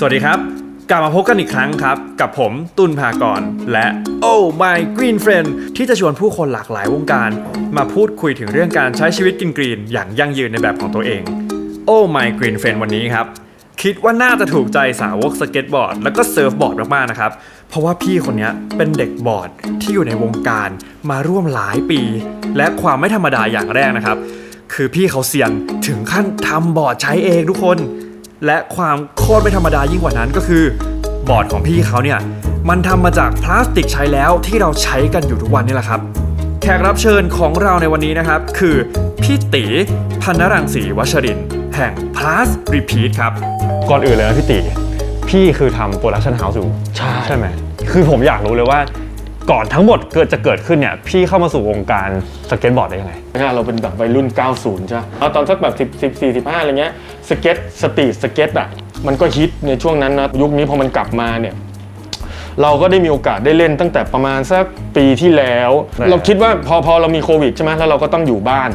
สวัสดีครับ กลับมาพบกันอีกครั้งครับ กับผมตุนภากร และ Oh My Green Friend ที่จะชวนผู้คนหลากหลายวงการ มาพูดคุยถึงเรื่องการใช้ชีวิต green green อย่างยั่งยืนในแบบของตัวเอง Oh My Green Friend วันนี้ครับ คิดว่าน่าจะถูกใจสาวกสเก็ตบอร์ด แล้วก็เซิร์ฟบอร์ดมากๆนะครับ เพราะว่าพี่คนนี้เป็นเด็กบอร์ดที่อยู่ในวงการมาร่วมหลายปี และความไม่ธรรมดาอย่างแรกนะครับ คือพี่เขาเซียนถึงขั้นทำบอร์ดใช้เองทุกคน และความโคตรไม่ธรรมดายิ่งกว่านั้นก็คือบอร์ดของพี่เขาเนี่ยมันทำมาจากพลาสติกใช้แล้วที่เราใช้กันอยู่ทุกวันนี่แหละครับ แขกรับเชิญของเราในวันนี้นะครับ คือพี่ตีพันรังสีวัชรินทร์แห่ง Plus Repeat ครับ ก่อนอื่นเลยนะพี่ตีพี่คือทำ production house อยู่ใช่ ใช่ไหม คือผมอยากรู้เลยว่า ก่อนทั้งหมดเกิดจะเกิดขึ้นเนี่ยพี่เข้ามาสู่วงการสเก็ตบอร์ดได้ยังไงเนี่ยเราเป็นแบบวัยรุ่น 90 ใช่ไหมเอาตอนสักแบบ10 10 4 15อะไรเงี้ยสเก็ต street skate อะมันก็ฮิตในช่วงนั้นนะยุคนี้พอมันกลับมาเนี่ยเราก็ได้มีโอกาสได้เล่นตั้งแต่ประมาณสักปีที่แล้วครับเราคิดว่าพอพอเรามีโควิดใช่ไหมแล้วเราก็ต้องอยู่บ้าน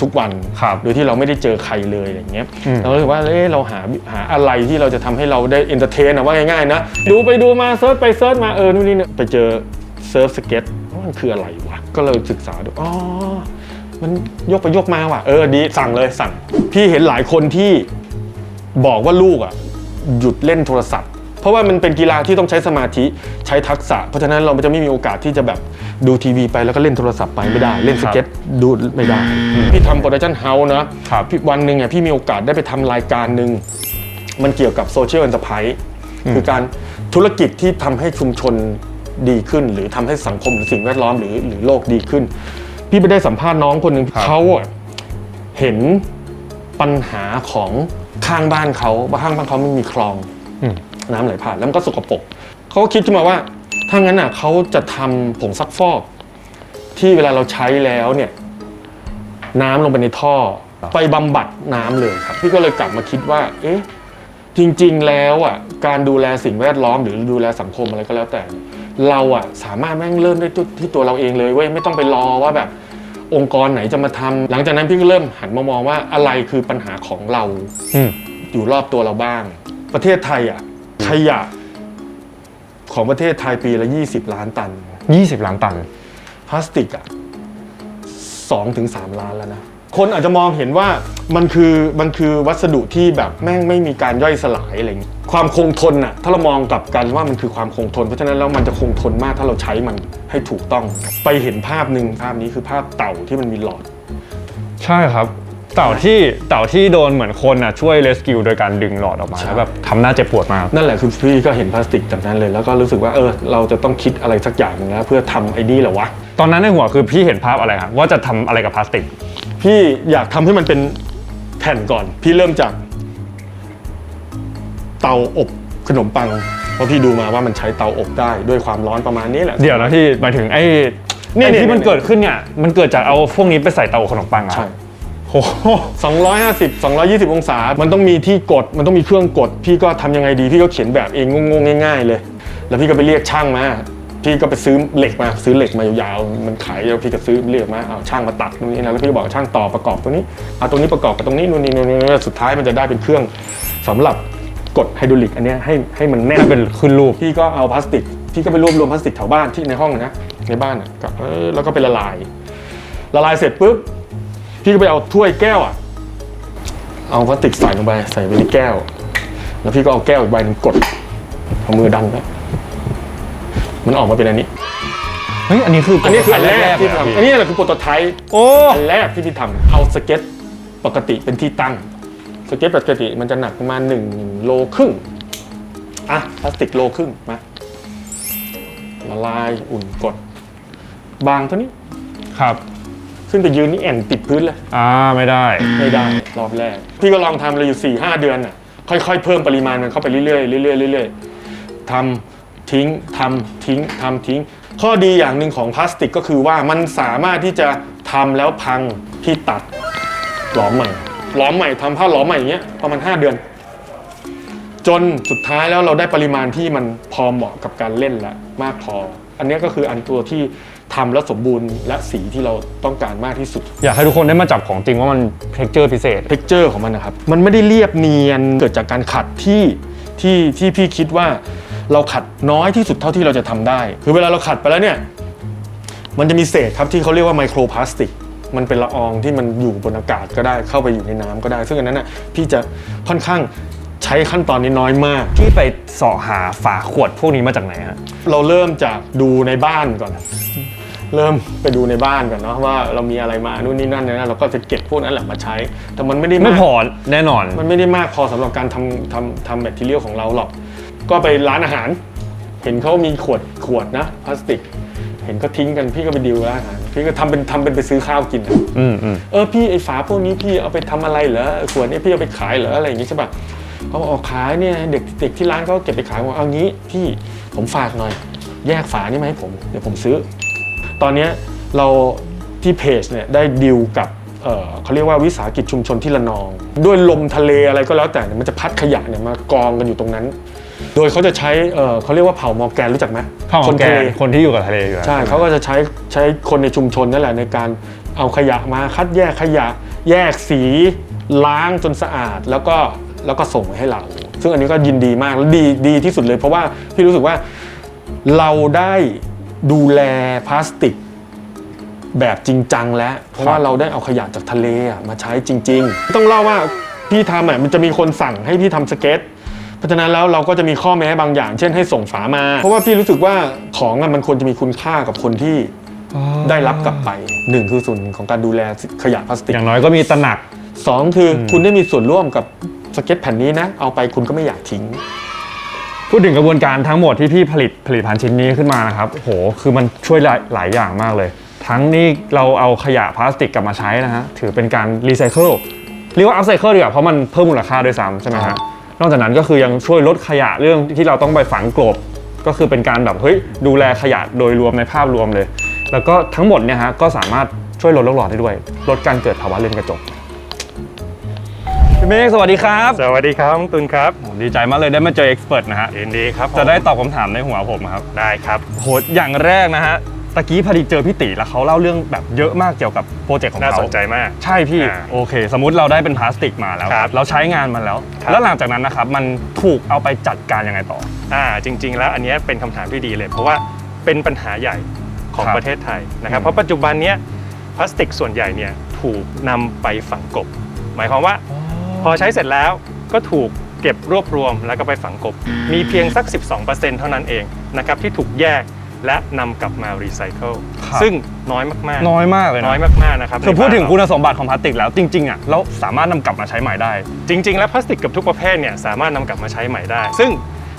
ทุกวันครับโดยที่เราไม่ได้เจอใครเลยอย่างเงี้ยอืมเราก็รู้สึกว่าเอ๊ะเราหาหาอะไรที่เราจะทำให้เราได้ entertain อะว่าง่ายๆนะ ดูไปดูมา search ไป search มาเออนู่นนี่เนี่ยไปเจอsurf skate ว่ามันคืออะไรวะ ก็เลยศึกษาดูอ๋อ มันโยกไปโยกมาว่ะ เออดีสั่งเลยสั่ง พี่เห็นหลายคนที่บอกว่าลูกอะ หยุดเล่นโทรศัพท์ เพราะว่ามันเป็นกีฬาที่ต้องใช้สมาธิใช้ทักษะ เพราะฉะนั้นเราจะไม่มีโอกาสที่จะแบบดูทีวีไปแล้วก็เล่นโทรศัพท์ไปไม่ได้ เล่นสเก็ตดูไม่ได้ พี่ทำ production house นะครับพี่วันหนึ่งอะพี่มีโอกาสได้ไปทำรายการหนึ่งมันเกี่ยวกับโซเชียล n อน e ร i s e คือการธุรกิจที่ทำให้ชุมชน ดีขึ้น หรือทำให้สังคมหรือสิ่งแวดล้อมหรือหรือโลกดีขึ้น พี่ไปได้สัมภาษณ์น้องคนหนึ่งครับเขาอะเห็นปัญหาของข้างบ้านเขาว่าข้างบ้านเขาไม่มีคลองอืมน้ำไหลผ่านแล้วมันก็สกปรกเขาก็คิดขึ้นมาว่าถ้างั้นอะเขาจะทำผงซักฟอก ที่เวลาเราใช้แล้วเนี่ย น้ำลงไปในท่อ ไปบำบัดน้ำเลยครับ พี่ก็เลยกลับมาคิดว่า เอ๊ะจริง ๆ แล้วอะการดูแลสิ่งแวดล้อมหรือดูแลสังคมอะไรก็แล้วแต่ เราอะสามารถแม่งเริ่มได้ที่ที่ตัวเราเองเลยเว้ยไม่ต้องไปรอว่าแบบองค์กรไหนจะมาทำหลังจากนั้นพี่ก็เริ่มหันมามองว่าอะไรคือปัญหาของเราอืมอยู่รอบตัวเราบ้าง ประเทศไทยอะขยะของประเทศไทยปีละ 20 ล้านตัน 20 ล้านตัน พลาสติกอะสองถึงสามล้านแล้วนะ คนอาจจะมองเห็นว่ามันคือมันคือวัสดุที่แบบแม่งไม่มีการย่อยสลายอะไรอย่างเงี้ยความคงทนอะถ้าเรามองกลับกันว่ามันคือความคงทน เพราะฉะนั้นแล้วมันจะคงทนมากถ้าเราใช้มันให้ถูกต้อง ไปเห็นภาพหนึ่งภาพนี้คือภาพเต่าที่มันมีหลอด ใช่ครับ เต่าที่เต่าที่โดนเหมือนคนอะช่วยเลสกิวโดยการดึงหลอดออกมาใช่ แล้วแบบทำหน้าเจ็บปวดมาก นั่นแหละคือพี่ก็เห็นพลาสติกจากนั้นเลย แล้วก็รู้สึกว่าเออเราจะต้องคิดอะไรสักอย่างหนึงแล้วเพื่อทำไอ้นี่เหรอวะ ตอนนั้นในหัวคือพี่เห็นภาพอะไรครับว่าจะทำอะไรกับพลาสติก พี่อยากทำให้มันเป็นแผ่นก่อน พี่เริ่มจาก เตาอบขนมปัง เพราะพี่ดูมาว่ามันใช้เตาอบได้ด้วยความร้อนประมาณนี้แหละ เดี๋ยวนะที่หมายถึงไอ้นี่ไอ้นี่ที่มันนี่เกิดขึ้นเนี่ยมันเกิดจากเอาพวกนี้ไปใส่เตาอบขนมปังเหรอะใช่ โอ้โห 250 220 องศา มันต้องมีที่กด มันต้องมีเครื่องกด พี่ก็ทำยังไงดี พี่ก็เขียนแบบเองงงๆง่าย ๆ เลย แล้วพี่ก็ไปเรียกช่างมา พี่ก็ไปซื้อเหล็กมาซื้อเหล็กมายาวๆมันขายแล้วพี่ก็ซื้อเหล็กมาเอาช่างมาตัดตรงนี้นะแล้วพี่ก็บอกช่างต่อประกอบตรงนี้เอาตรงนี้ประกอบกับตรงนี้นู่นนี่นู่นนี่สุดท้ายมันจะได้เป็นเครื่องสำหรับกดไฮดรอลิกอันนี้ให้ให้มันแน่นเป็นขึ้นรูปพี่ก็เอาพลาสติกพี่ก็ไปรวบรวมพลาสติกแถวบ้านที่ในห้องนะในบ้านอะกับแล้วก็ไปละลาย ละลายเสร็จปุ๊บพี่ก็ไปเอาถ้วยแก้วอะเอาพลาสติกใส่ลงไปใส่ไปในแก้ว แล้วพี่ก็เอาแก้วอีกใบหนึ่งกดเอามือดันไป มันออกมาเป็นอันนี้ เฮ้ยอันนี้คืออัอันนี้คืออันแรกที่เลยทำอะอันนี้แหละคือโปรโตไทป์โอ้อันแรกที่พี่ทำเอาสเก็ตปกติเป็นที่ตั้ง สเก็ตปกติมันจะหนักประมาณ1โลครึ่งอะพลาสติกโลครึ่งมาละลายอุ่นกด บางเท่านี้ครับขึ้นไปยืนนี่แอนติดพื้นเลย อ่าไม่ได้ ไม่ได้รอบแรก พี่ก็ลองทำเลยอยู่สี่ห้าเดือนน่ะค่อยๆ เพิ่มปริมาณมันเข้าไปเรื่อยๆเรื่อยๆเรื่อยๆทำ ทิ้งทำทิ้งทำทิ้ง ข้อดีอย่างหนึ่งของพลาสติกก็คือว่ามันสามารถที่จะทำแล้วพังพี่ตัดหลอมใหม่หลอมใหม่ทำผ้าหลอมใหม่อย่างเงี้ยประมาณ 5 เดือน จนสุดท้ายแล้วเราได้ปริมาณที่มันพอเหมาะกับการเล่นแล้วมากพออันเนี้ยก็คืออันตัวที่ทำแล้วสมบูรณ์และสีที่เราต้องการมากที่สุด อยากให้ทุกคนได้มาจับของจริงว่ามัน texture พิเศษ texture ของมันนะครับ มันไม่ได้เรียบเนียนเกิดจากการขัดที่ที่ที่พี่คิดว่า เราขัดน้อยที่สุดเท่าที่เราจะทำได้ คือเวลาเราขัดไปแล้วเนี่ยมันจะมีเศษครับที่เขาเรียกว่าไมโครพลาสติกมันเป็นละอองที่มันอยู่บนอากาศก็ได้เข้าไปอยู่ในน้ำก็ได้ ซึ่งอันนั้นน่ะพี่จะค่อนข้างใช้ขั้นตอนนี้น้อยมาก พี่ไปเสาะหาฝาขวดพวกนี้มาจากไหนฮะเราเริ่มจากดูในบ้านก่อน เริ่มไปดูในบ้านก่อนเนาะว่าเรามีอะไรมานู่นนี่นั่นเนี่ยนะเราก็จะเก็บพวกนั้นแหละมาใช้ แต่มันไม่ได้ไม่มากพอแน่นอน มันไม่ได้มากพอสำหรับการทำทำทำ material ของเราหรอก ก็ไปร้านอาหาร เห็นเขามีขวดขวดนะพลาสติก เห็นเขาทิ้งกันพี่ก็ไปดิวร้านอาหารพี่ก็ทำเป็นทำเป็นไปซื้อข้าวกินอะอืมอืมเออพี่ไอ้ฝาพวกนี้พี่เอาไปทำอะไรเหรอขวดนี้พี่เอาไปขายเหรออะไรอย่างงี้ใช่ปะเขาบอกออกขายเนี่ยเด็กเด็กที่ร้านเขาเก็บไปขายบอกเอางี้พี่ผมฝากหน่อย แยกฝานี่มาให้ผมเดี๋ยวผมซื้อ ตอนเนี้ยเราที่เพจเนี่ยได้ดิวกับเอ่อเขาเรียกว่าวิสาหกิจชุมชนที่ละนอง ด้วยลมทะเลอะไรก็แล้วแต่เนี่ยมันจะพัดขยะเนี่ยมากองกันอยู่ตรงนั้น โดยเขาจะใช้เอ่อเขาเรียกว่าเผ่ามอร์แกนรู้จักไหมข้าวคนแกทะเลนคนที่อยู่กับทะเลอยู่แล้วใช่เขาก็จะใช้ใช้คนในชุมชนนั่นแหละในการเอาขยะมาคัดแยกขยะ แยกสีล้างจนสะอาดแล้วก็แล้วก็ส่งมาให้เรา ซึ่งอันนี้ก็ยินดีมากและดีดีที่สุดเลย เพราะว่าพี่รู้สึกว่าเราได้ดูแลพลาสติกแบบจริงจังแล้ว เพราะว่าเราได้เอาขยะจากทะเลอะมาใช้จริง ๆ ต้องเล่าว่าพี่ทำอะมันจะมีคนสั่งให้พี่ทำสเก็ตเพ ราะฉะนั้นแล้วเราก็จะมีข้อแม้บางอย่าง เช่นให้ส่งฝามา เพราะว่าพี่รู้สึกว่าของอะมันควรจะมีคุณค่ากับคนที่ได้รับกลับไปหนึ่งคือส่วนของการดูแลขยะพลาสติกอย่างน้อยก็มีตระหนัก สองคืออคุณได้มีส่วนร่วมกับสเก็ตแผ่นนี้นะเอาไปคุณก็ไม่อยากทิ้ง พูดถึงกระบวนการทั้งหมดที่พี่ผลิตผลิตภัณฑ์ชิ้นนี้ขึ้นมานะครับโหคือมันช่วยหลายหลายอย่างมากเลย ทั้งนี่เราเอาขยะพลาสติกกลับมาใช้นะฮะ ถือเป็นการรีไซเคิลเรียกว่า upcycle ดีกว่าเพราะมันเพิ่มมูลค่าด้วยซ้ำใช่ไหมครัฮะบ นอกจากนั้นก็คือยังช่วยลดขยะเรื่องที่เราต้องไปฝังกลบ ก็คือเป็นการแบบเฮ้ยดูแลขยะโดยรวมในภาพรวมเลย แล้วก็ทั้งหมดเนี่ยฮะก็สามารถช่วยลดโลกร้อนได้ด้วย ลดการเกิดภาวะเรือนกระจกพี่เมฆสวัสดีครับ สวัสดีครับน้องตุนครับโหดีใจมากเลยได้มาเจอ expert นะฮะยินดีครับผมจะได้ตอบคำถามในหัวผมครับ ได้ครับโหอย่างแรกนะฮะ ตะกี้พอดีเจอพี่ติแล้วเขาเล่าเรื่องแบบเยอะมากเกี่ยวกับโปรเจกต์ของเขาน่าสนใจมาก ใช่พี่อ่าโอเค สมมุติเราได้เป็นพลาสติกมาแล้วครับเราใช้งานมันแล้ว ครับ แล้วหลังจากนั้นนะครับมันถูกเอาไปจัดการยังไงต่อ อ่าจริง ๆ แล้วอันเนี้ยเป็นคำถามที่ดีเลย เพราะว่าเป็นปัญหาใหญ่ของครับประเทศไทยนะครับ อืม เพราะปัจจุบันเนี้ยพลาสติกส่วนใหญ่เนี่ยถูกนำไปฝังกลบหมายความว่าพอใช้เสร็จแล้วก็ถูกเก็บรวบรวมแล้วก็ไปฝังกลบมีเพียงสัก 12%เท่านั้นเองนะครับที่ถูกแยก และนำกลับมารีไซเคิลครับ ซึ่งน้อยมากๆ น้อยมากเลยนะน้อยมากๆนะครับคือในพูดถึงบ้านเรา คุณสมบัติของพลาสติกแล้วจริงๆอะเราสามารถนำกลับมาใช้ใหม่ได้ จริง ๆ แล้วพลาสติกเกือบทุกประเภทเนี่ยสามารถนำกลับมาใช้ใหม่ได้ ซึ่ง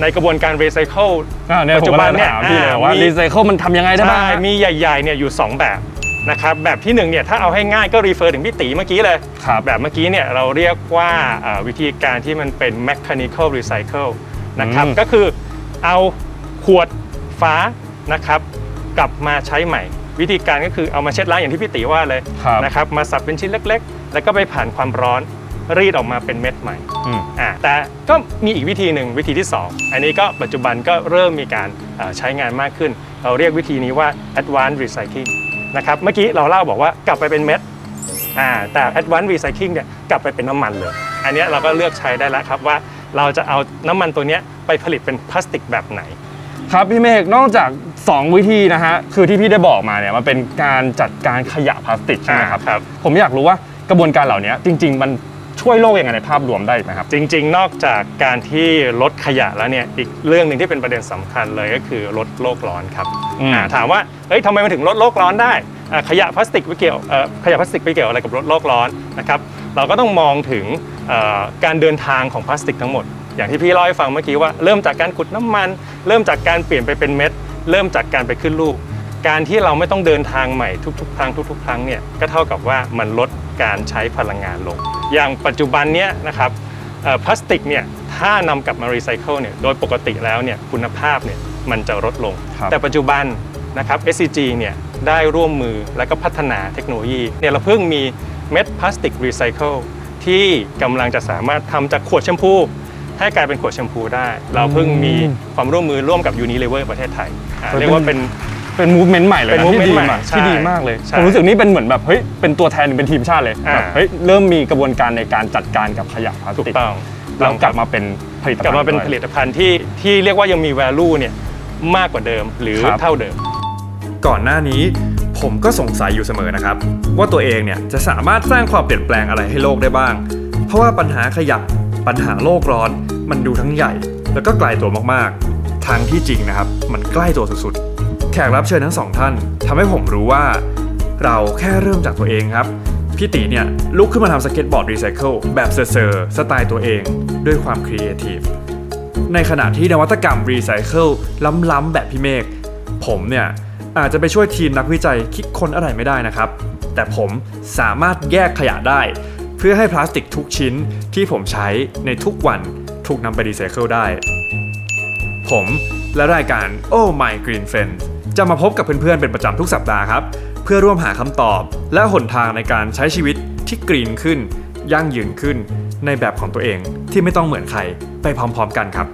ในกระบวนการรีไซเคิล อ่าเนี่ยปัจจุบันเนี่ยผมกำลังจะถามพี่เลยอ่าว่ามี รีไซเคิลมันทำยังไงได้บ้างใช่มีใหญ่ๆเนี่ยอยู่ 2 แบบนะครับแบบที่1เนี่ยถ้าเอาให้ง่ายก็ refer ถึงพี่ตีเมื่อกี้เลย ครับแบบเมื่อกี้เนี่ยเราเรียกว่าเอ่อวิธีการที่มันเป็น mechanical recycle นะครับอืม ก็คือเอาขวดฝา นะครับกลับมาใช้ใหม่ วิธีการก็คือเอามาเช็ดล้างอย่างที่พี่ตีว่าเลยครับนะครับมาสับเป็นชิ้นเล็ก ๆ แล้วก็ไปผ่านความร้อนรีดออกมาเป็นเม็ดใหม่อืมอ่าแต่ก็มีอีกวิธีหนึ่งวิธีที่ 2 อันนี้ก็ปัจจุบันก็เริ่มมีการเอ่อใช้งานมากขึ้น เราเรียกวิธีนี้ว่า advanced recycling นะครับเมื่อกี้เราเล่าบอกว่ากลับไปเป็นเม็ดอ่าแต่ advanced recycling เนี่ยกลับไปเป็นน้ำมันเลย อันเนี้ยเราก็เลือกใช้ได้แล้วครับว่าเราจะเอาน้ำมันตัวเนี้ยไปผลิตเป็นพลาสติกแบบไหน ครับพี่เมฆนอกจาก 2 วิธีนะฮะคือที่พี่ได้บอกมาเนี่ยมันเป็นการจัดการขยะพลาสติกใช่ไหมครับอ่าครับ ผมอยากรู้ว่ากระบวนการเหล่านี้จริง ๆ มันช่วยโลกยังไงในภาพรวมได้ไหมครับ จริง ๆ นอกจากการที่ลดขยะแล้วเนี่ยอีกเรื่องหนึ่งที่เป็นประเด็นสำคัญเลยก็คือลดโลกร้อนครับอืม อ่าถามว่าเอ้ยทำไมมันถึงลดโลกร้อนได้อ่าขยะพลาสติกไปเกี่ยวเอ่อขยะพลาสติกไปเกี่ยวอะไรกับลดโลกร้อนนะครับเราก็ต้องมองถึงเอ่อการเดินทางของพลาสติกทั้งหมด อย่างที่พี่เล่าให้ฟังเมื่อกี้ว่าเริ่มจากการขุดน้ำมัน เริ่มจากการเปลี่ยนไปเป็นเม็ด เริ่มจากการไปขึ้นลูก การที่เราไม่ต้องเดินทางใหม่ทุกๆครั้งทุกๆ ครั้งเนี่ยก็เท่ากับว่ามันลดการใช้พลังงานลง อย่างปัจจุบันเนี้ยนะครับเอ่อพลาสติกเนี่ยถ้านำกลับมารีไซเคิลเนี่ยโดยปกติแล้วเนี่ยคุณภาพเนี่ยมันจะลดลงครับแต่ปัจจุบันนะครับ SCG เนี่ยได้ร่วมมือและก็พัฒนาเทคโนโลยีเนี่ยเราเพิ่งมีเม็ดพลาสติกรีไซเคิลที่กำลังจะสามารถทำจากขวดแชมพู ให้กลายเป็นขวดแชมพูได้ เราเพิ่งมีความร่วมมือร่วมกับ Unilever ประเทศไทยอ่าเรียกว่าเป็น เป็นมูฟเมนต์ใหม่เลยเป็นนะที่ movement ดีใหม่มากใช่ที่ดีมากเลยใช่ผมรู้สึกนี่เป็นเหมือนแบบเฮ้ยเป็นตัวแทนเป็นทีมชาติเลยอ่า แบบเฮ้ยเริ่มมีกระบวนการในการจัดการกับขยะพลาสถูกติกต้อง แล้วกลับมาเป็นผลิตภัณฑ์ กลับมาเป็นด้วยผลิตภัณฑ์ที่ที่เรียกว่ายังมี value เนี่ยมากกว่าเดิมหรือครับ เท่าเดิม ก่อนหน้านี้ผมก็สงสัยอยู่เสมอนะครับ ว่าตัวเองเนี่ยจะสามารถสร้างความเปลี่ยนแปลงอะไรให้โลกได้บ้าง เพราะว่าปัญหาขยะ ปัญหาโลกร้อน มันดูทั้งใหญ่ แล้วก็ไกลตัวมากๆ ทั้งที่จริงนะครับ มันใกล้ตัวสุดๆ แขกรับเชิญทั้งสองท่านทำให้ผมรู้ว่า เราแค่เริ่มจากตัวเองครับ พี่ตีเนี่ยลุกขึ้นมาทำสเก็ตบอร์ดรีไซเคิลแบบเซอร์สไตล์ตัวเองด้วยความครีเอทีฟในขณะที่นวัตกรรมรีไซเคิลล้ำๆแบบพี่เมฆผมเนี่ยอาจจะไปช่วยทีมนักวิจัยคิดค้นอะไรไม่ได้นะครับ แต่ผมสามารถแยกขยะได้ เพื่อให้พลาสติกทุกชิ้นที่ผมใช้ในทุกวันถูกนำไปรีไซเคิลได้ ผมและรายการ Oh My Green Friends จะมาพบกับเพื่อนๆเป็นประจำทุกสัปดาห์ครับ เพื่อร่วมหาคำตอบ และหนทางในการใช้ชีวิตที่กรีนขึ้น ยั่งยืนขึ้น ในแบบของตัวเองที่ไม่ต้องเหมือนใครไปพร้อมๆกันครับ